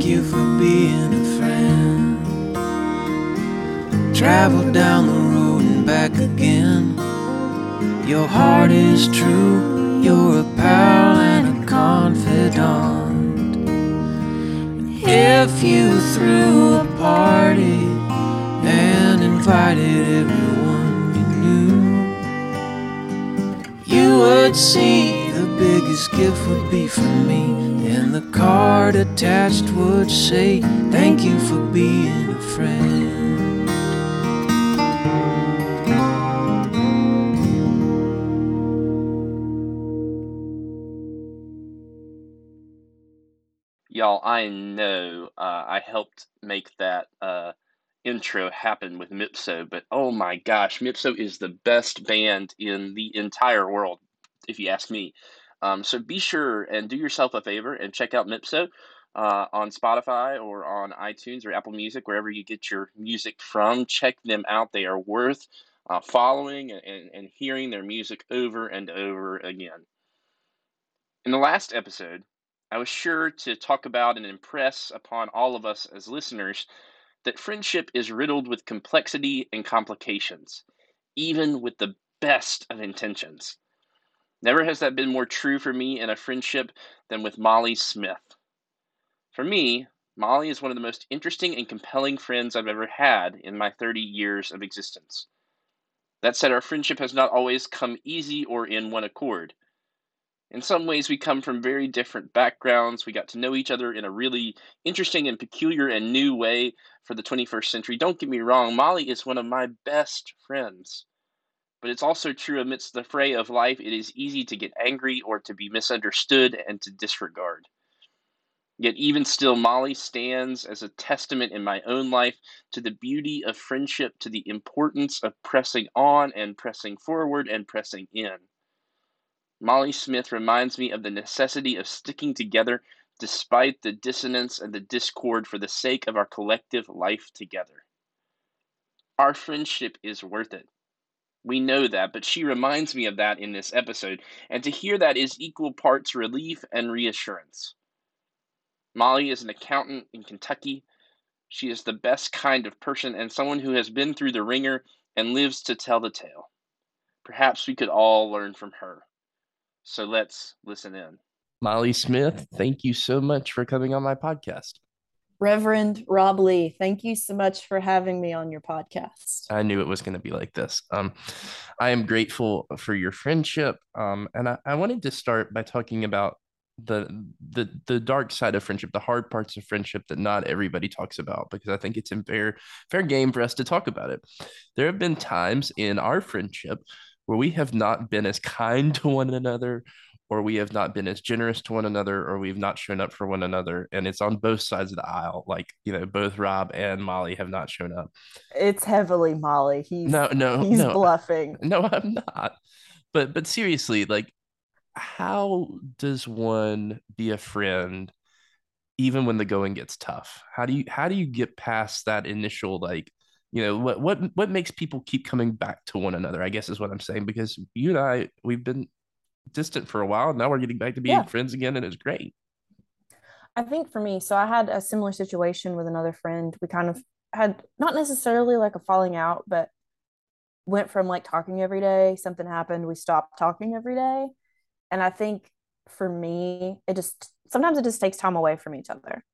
Thank you for being a friend. Travel down the road and back again. Your heart is true, you're a pal and a confidant. If you threw a party and invited everyone you knew, you would see the biggest gift would be from me, and the card attached would say, Thank you for being a friend. Y'all, I know uh, I helped make that uh, intro happen with Mipso, but oh my gosh, Mipso is the best band in the entire world, if you ask me. Um, so be sure and do yourself a favor and check out Mipso uh, on Spotify or on iTunes or Apple Music, wherever you get your music from. Check them out. They are worth uh, following and, and, and hearing their music over and over again. In the last episode, I was sure to talk about and impress upon all of us as listeners that friendship is riddled with complexity and complications, even with the best of intentions. Never has that been more true for me in a friendship than with Molly Smith. For me, Molly is one of the most interesting and compelling friends I've ever had in my 30 years of existence. That said, our friendship has not always come easy or in one accord. In some ways, we come from very different backgrounds. We got to know each other in a really interesting and peculiar and new way for the 21st century. Don't get me wrong, Molly is one of my best friends. But it's also true amidst the fray of life, it is easy to get angry or to be misunderstood and to disregard. Yet, even still, Molly stands as a testament in my own life to the beauty of friendship, to the importance of pressing on and pressing forward and pressing in. Molly Smith reminds me of the necessity of sticking together despite the dissonance and the discord for the sake of our collective life together. Our friendship is worth it. We know that, but she reminds me of that in this episode, and to hear that is equal parts relief and reassurance. Molly is an accountant in Kentucky. She is the best kind of person and someone who has been through the wringer and lives to tell the tale. Perhaps we could all learn from her. So let's listen in. Molly Smith, thank you so much for coming on my podcast. Reverend Rob Lee, thank you so much for having me on your podcast. I knew it was going to be like this. Um, I am grateful for your friendship. Um, and I, I wanted to start by talking about the the the dark side of friendship, the hard parts of friendship that not everybody talks about, because I think it's in fair fair game for us to talk about it. There have been times in our friendship where we have not been as kind to one another or we have not been as generous to one another or we've not shown up for one another and it's on both sides of the aisle like you know both rob and molly have not shown up. It's heavily molly. He's no no he's no. bluffing. No i'm not. But but seriously like how does one be a friend even when the going gets tough? How do you how do you get past that initial like you know what what what makes people keep coming back to one another i guess is what i'm saying because you and i we've been distant for a while. And now we're getting back to being yeah. friends again and it's great. I think for me so i had a similar situation with another friend. We kind of had not necessarily like a falling out but went from like talking every day something happened we stopped talking every day. And i think for me it just sometimes it just takes time away from each other.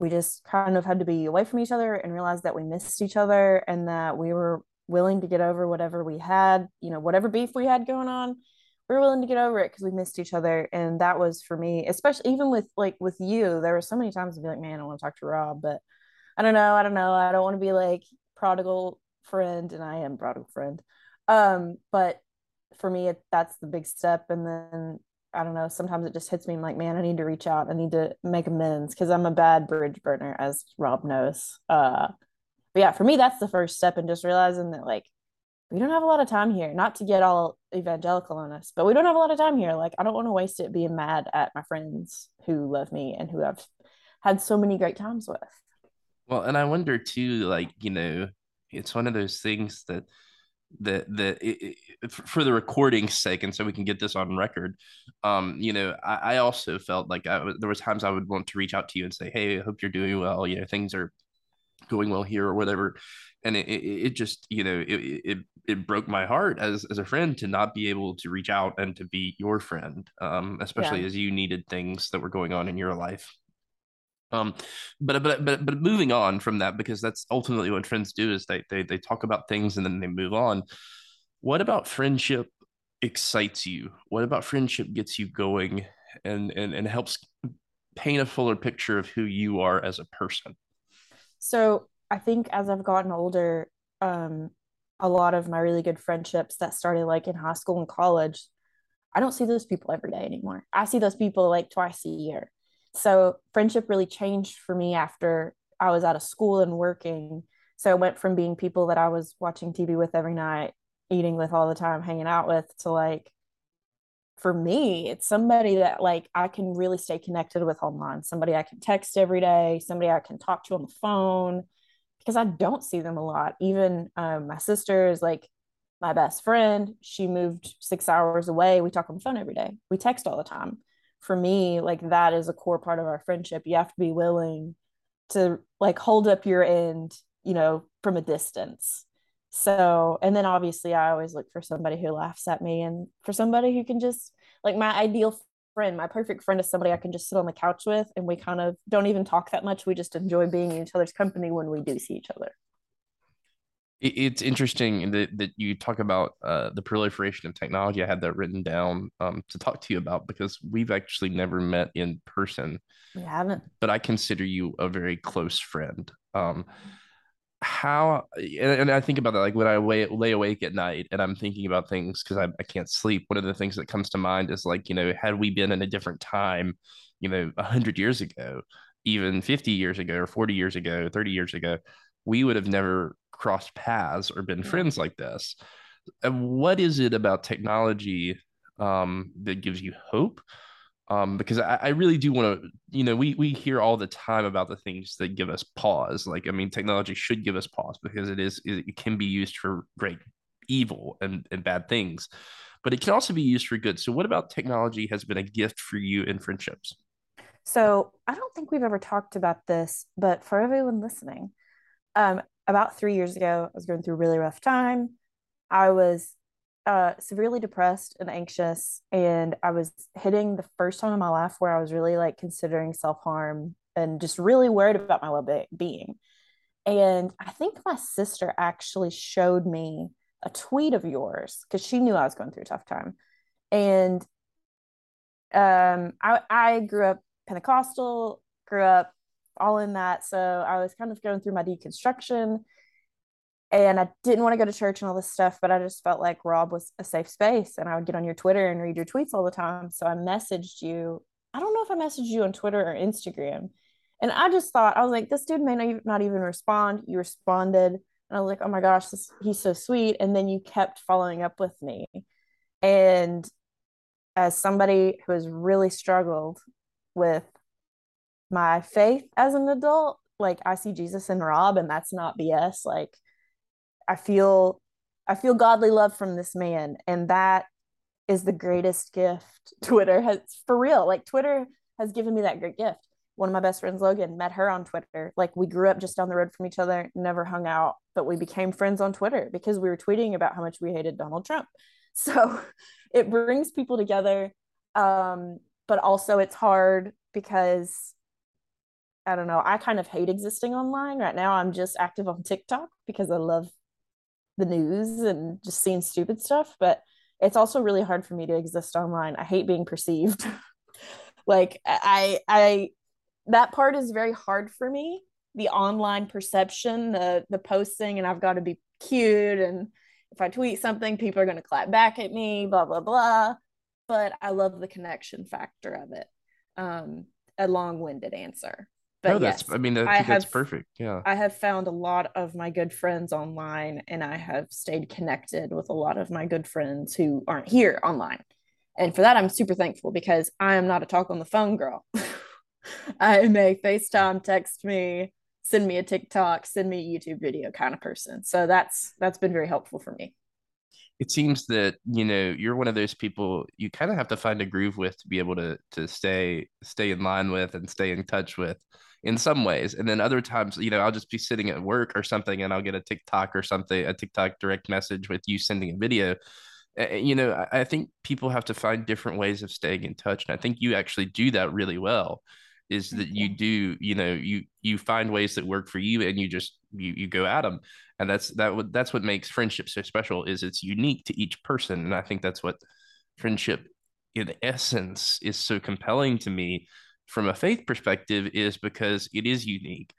We just kind of had to be away from each other and realize that we missed each other and that we were willing to get over whatever we had, you know, whatever beef we had going on. We were willing to get over it because we missed each other. And that was for me, especially even with like with you, there were so many times I'd be like, man, I want to talk to Rob, but I don't know. I don't know. I don't want to be like prodigal friend and I am prodigal friend. Um, but for me, it, that's the big step. And then I don't know, sometimes it just hits me I'm like, man, I need to reach out. I need to make amends because I'm a bad bridge burner, as Rob knows. Uh, but yeah, for me, that's the first step and just realizing that like we don't have a lot of time here. Not to get all evangelical on us, but we don't have a lot of time here. Like I don't want to waste it being mad at my friends who love me and who I've had so many great times with. Well, and I wonder too, like, you know, it's one of those things that that that it, it, for the recording's sake, and so we can get this on record. Um, you know, I, I also felt like I, there was times I would want to reach out to you and say, "Hey, I hope you're doing well. You know, things are going well here or whatever." And it, it, it just, you know, it, it it broke my heart as as a friend to not be able to reach out and to be your friend, um, especially yeah. as you needed things that were going on in your life. Um, but but but but moving on from that because that's ultimately what friends do is they they they talk about things and then they move on. What about friendship excites you? What about friendship gets you going and and and helps paint a fuller picture of who you are as a person? So I think as I've gotten older, um, a lot of my really good friendships that started like in high school and college, I don't see those people every day anymore. I see those people like twice a year so friendship really changed for me after I was out of school and working. So it went from being people that I was watching TV with every night, eating with all the time, hanging out with, to like, for me, it's somebody that like I can really stay connected with online, somebody I can text every day, somebody I can talk to on the phone because I don't see them a lot. Even um, my sister is like my best friend. She moved six hours away. We talk on the phone every day. We text all the time for me like that is a core part of our friendship you have to be willing to like hold up your end you know from a distance so and then obviously i always look for somebody who laughs at me and for somebody who can just like my ideal friend my perfect friend is somebody i can just sit on the couch with and we kind of don't even talk that much we just enjoy being in each other's company when we do see each other it's interesting that, that you talk about uh, the proliferation of technology. I had that written down um, to talk to you about because we've actually never met in person. We haven't. But I consider you a very close friend. Um, how and, and, I think about that like when I lay, lay awake at night and I'm thinking about things because I, I can't sleep. One of the things that comes to mind is like, you know, had we been in a different time, you know, 100 years ago, even 50 years ago, or 40 years ago, 30 years ago, we would have never crossed paths or been friends like this. And what is it about technology um, that gives you hope? Um, because I, I really do want to, you know, we we hear all the time about the things that give us pause. Like, I mean, technology should give us pause because it is it can be used for great evil and, and bad things, but it can also be used for good. So, what about technology has been a gift for you in friendships? So, I don't think we've ever talked about this, but for everyone listening, um, about three years ago, I was going through a really rough time. I was uh, severely depressed and anxious, and I was hitting the first time in my life where I was really like considering self harm and just really worried about my well being. And I think my sister actually showed me a tweet of yours because she knew I was going through a tough time. And um, I, I grew up Pentecostal, grew up all in that. So I was kind of going through my deconstruction and I didn't want to go to church and all this stuff, but I just felt like Rob was a safe space and I would get on your Twitter and read your tweets all the time. So I messaged you. I don't know if I messaged you on Twitter or Instagram. And I just thought, I was like, this dude may not even respond. You responded. And I was like, oh my gosh, this, he's so sweet. And then you kept following up with me. And as somebody who has really struggled with my faith as an adult like i see jesus in rob and that's not bs like i feel i feel godly love from this man and that is the greatest gift twitter has for real like twitter has given me that great gift one of my best friends logan met her on twitter like we grew up just down the road from each other never hung out but we became friends on twitter because we were tweeting about how much we hated donald trump so it brings people together um, but also it's hard because I don't know. I kind of hate existing online right now. I'm just active on TikTok because I love the news and just seeing stupid stuff. But it's also really hard for me to exist online. I hate being perceived. like I, I, that part is very hard for me. The online perception, the the posting, and I've got to be cute. And if I tweet something, people are going to clap back at me. Blah blah blah. But I love the connection factor of it. Um, a long-winded answer but no, that's yes, I mean I, I have, that's perfect. Yeah. I have found a lot of my good friends online and I have stayed connected with a lot of my good friends who aren't here online. And for that I'm super thankful because I am not a talk on the phone girl. I am a FaceTime, text me, send me a TikTok, send me a YouTube video kind of person. So that's that's been very helpful for me. it seems that you know you're one of those people you kind of have to find a groove with to be able to to stay stay in line with and stay in touch with in some ways and then other times you know i'll just be sitting at work or something and i'll get a tiktok or something a tiktok direct message with you sending a video you know i think people have to find different ways of staying in touch and i think you actually do that really well is that you mm-hmm. do you know you you find ways that work for you and you just you you go at them and that's that would that's what makes friendship so special is it's unique to each person and i think that's what friendship in essence is so compelling to me from a faith perspective is because it is unique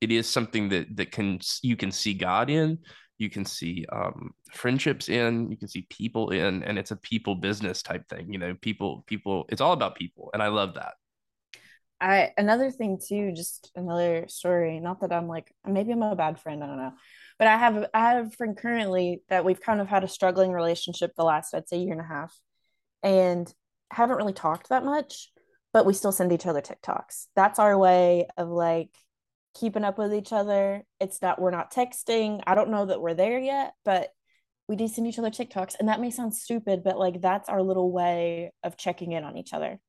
it is something that that can you can see god in you can see um, friendships in you can see people in and it's a people business type thing you know people people it's all about people and i love that I another thing too, just another story. Not that I'm like maybe I'm a bad friend, I don't know. But I have I have a friend currently that we've kind of had a struggling relationship the last I'd say year and a half, and haven't really talked that much, but we still send each other TikToks. That's our way of like keeping up with each other. It's not we're not texting. I don't know that we're there yet, but we do send each other TikToks, and that may sound stupid, but like that's our little way of checking in on each other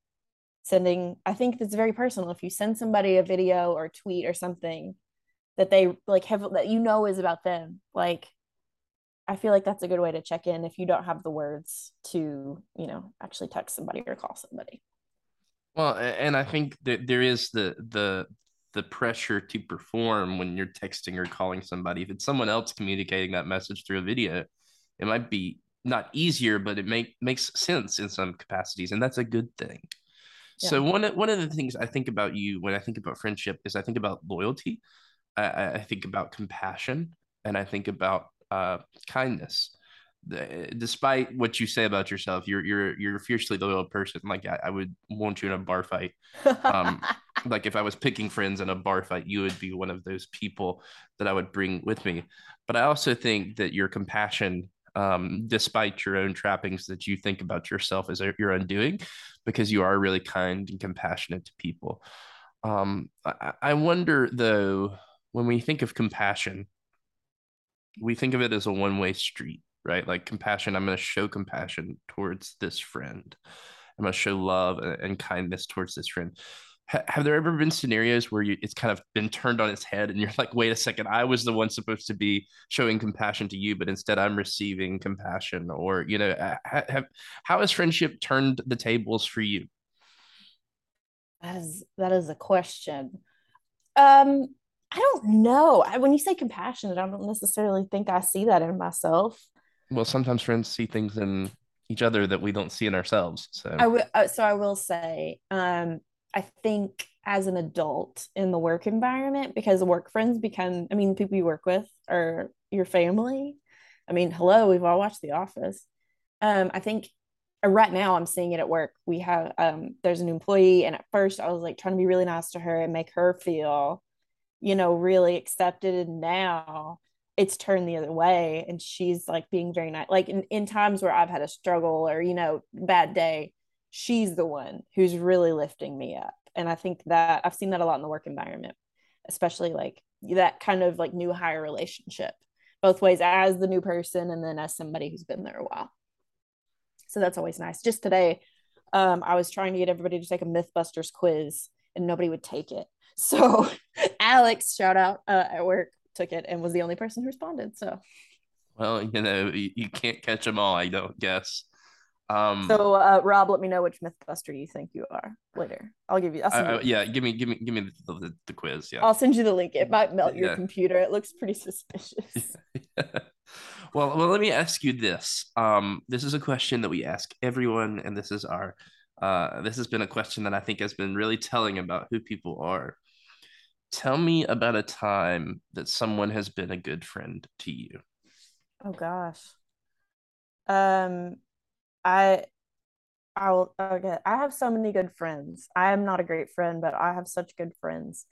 sending i think it's very personal if you send somebody a video or tweet or something that they like have that you know is about them like i feel like that's a good way to check in if you don't have the words to you know actually text somebody or call somebody well and i think that there is the the the pressure to perform when you're texting or calling somebody. If it's someone else communicating that message through a video it might be not easier but it make makes sense in some capacities and that's a good thing. So one of, one of the things I think about you when I think about friendship is I think about loyalty, I, I think about compassion, and I think about uh, kindness. Despite what you say about yourself, you're you're you're a fiercely loyal person. Like I, I would want you in a bar fight. Um, like if I was picking friends in a bar fight, you would be one of those people that I would bring with me. But I also think that your compassion um, despite your own trappings that you think about yourself as your undoing, because you are really kind and compassionate to people. Um, I, I wonder though, when we think of compassion, we think of it as a one way street, right? Like compassion, I'm going to show compassion towards this friend. I'm going to show love and kindness towards this friend. Have there ever been scenarios where you, it's kind of been turned on its head and you're like wait a second i was the one supposed to be showing compassion to you but instead i'm receiving compassion or you know have, how has friendship turned the tables for you? That is that is a question. Um i don't know. I, when you say compassionate i don't necessarily think i see that in myself well sometimes friends see things in each other that we don't see in ourselves so I w- uh, so i will say um I think as an adult in the work environment, because work friends become, I mean, people you work with are your family. I mean, hello, we've all watched The Office. Um, I think uh, right now I'm seeing it at work. We have, um, there's an employee, and at first I was like trying to be really nice to her and make her feel, you know, really accepted. And now it's turned the other way, and she's like being very nice. Like in, in times where I've had a struggle or, you know, bad day, she's the one who's really lifting me up. And i think that i've seen that a lot in the work environment especially like that kind of like new hire relationship both ways as the new person and then as somebody who's been there a while. So that's always nice. Just today um, i was trying to get everybody to take a mythbusters quiz and nobody would take it. So alex shout out uh, at work took it and was the only person who responded so well you know you, you can't catch them all i don't guess um, so uh, Rob, let me know which MythBuster you think you are later. I'll give you. I'll uh, yeah, give me, give me, give me the, the, the, quiz. Yeah, I'll send you the link. It might melt your yeah. computer. It looks pretty suspicious. well, well, let me ask you this. Um, this is a question that we ask everyone, and this is our. Uh, this has been a question that I think has been really telling about who people are. Tell me about a time that someone has been a good friend to you. Oh gosh. Um, I I'll okay. I have so many good friends. I am not a great friend, but I have such good friends.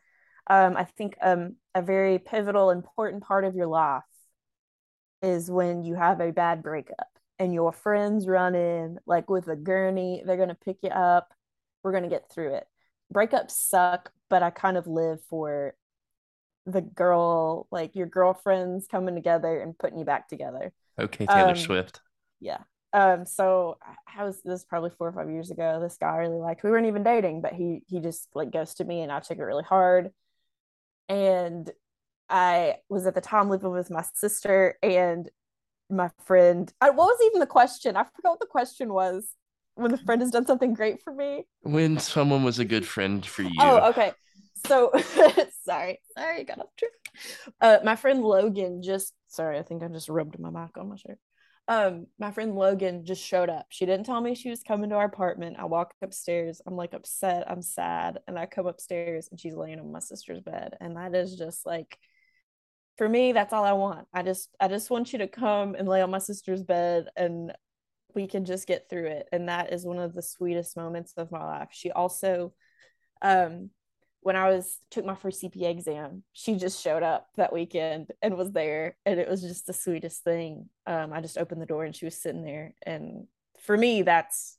Um, I think um a very pivotal, important part of your life is when you have a bad breakup and your friends run in like with a gurney. They're gonna pick you up. We're gonna get through it. Breakups suck, but I kind of live for the girl, like your girlfriends coming together and putting you back together. Okay, Taylor um, Swift. yeah. Um, so I was this was probably four or five years ago. This guy I really liked. We weren't even dating, but he he just like ghosted me, and I took it really hard. And I was at the time living with my sister and my friend. I, what was even the question? I forgot what the question was. When the friend has done something great for me. When someone was a good friend for you. Oh, okay. So sorry, sorry, got off track. Uh, my friend Logan just sorry, I think I just rubbed my mic on my shirt. Um, my friend Logan just showed up. She didn't tell me she was coming to our apartment. I walk upstairs. I'm like upset. I'm sad, and I come upstairs, and she's laying on my sister's bed, and that is just like for me that's all i want i just i just want you to come and lay on my sister's bed and we can just get through it. And that is one of the sweetest moments of my life. She also um when i was took my first cpa exam she just showed up that weekend and was there. And it was just the sweetest thing. Um i just opened the door and she was sitting there. And for me that's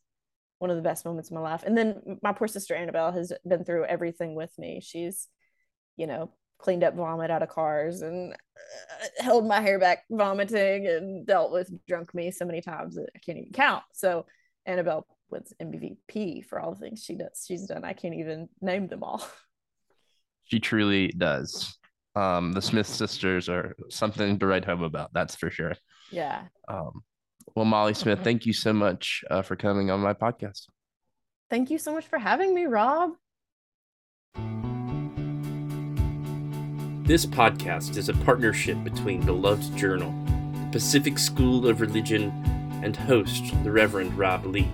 one of the best moments of my life. And then my poor sister annabelle has been through everything with me. She's you know cleaned up vomit out of cars and uh, held my hair back vomiting and dealt with drunk me so many times that I can't even count. So Annabelle wins MVP for all the things she does. She's done. I can't even name them all. She truly does. Um, the Smith sisters are something to write home about. That's for sure. Yeah. Um, well, Molly Smith, thank you so much uh, for coming on my podcast. Thank you so much for having me, Rob. This podcast is a partnership between Beloved Journal, the Pacific School of Religion, and host, the Reverend Rob Lee.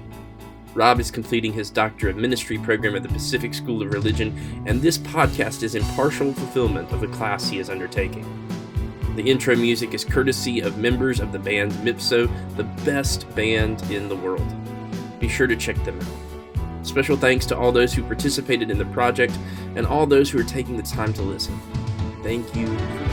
Rob is completing his Doctor of Ministry program at the Pacific School of Religion, and this podcast is in partial fulfillment of the class he is undertaking. The intro music is courtesy of members of the band Mipso, the best band in the world. Be sure to check them out. Special thanks to all those who participated in the project and all those who are taking the time to listen. Thank you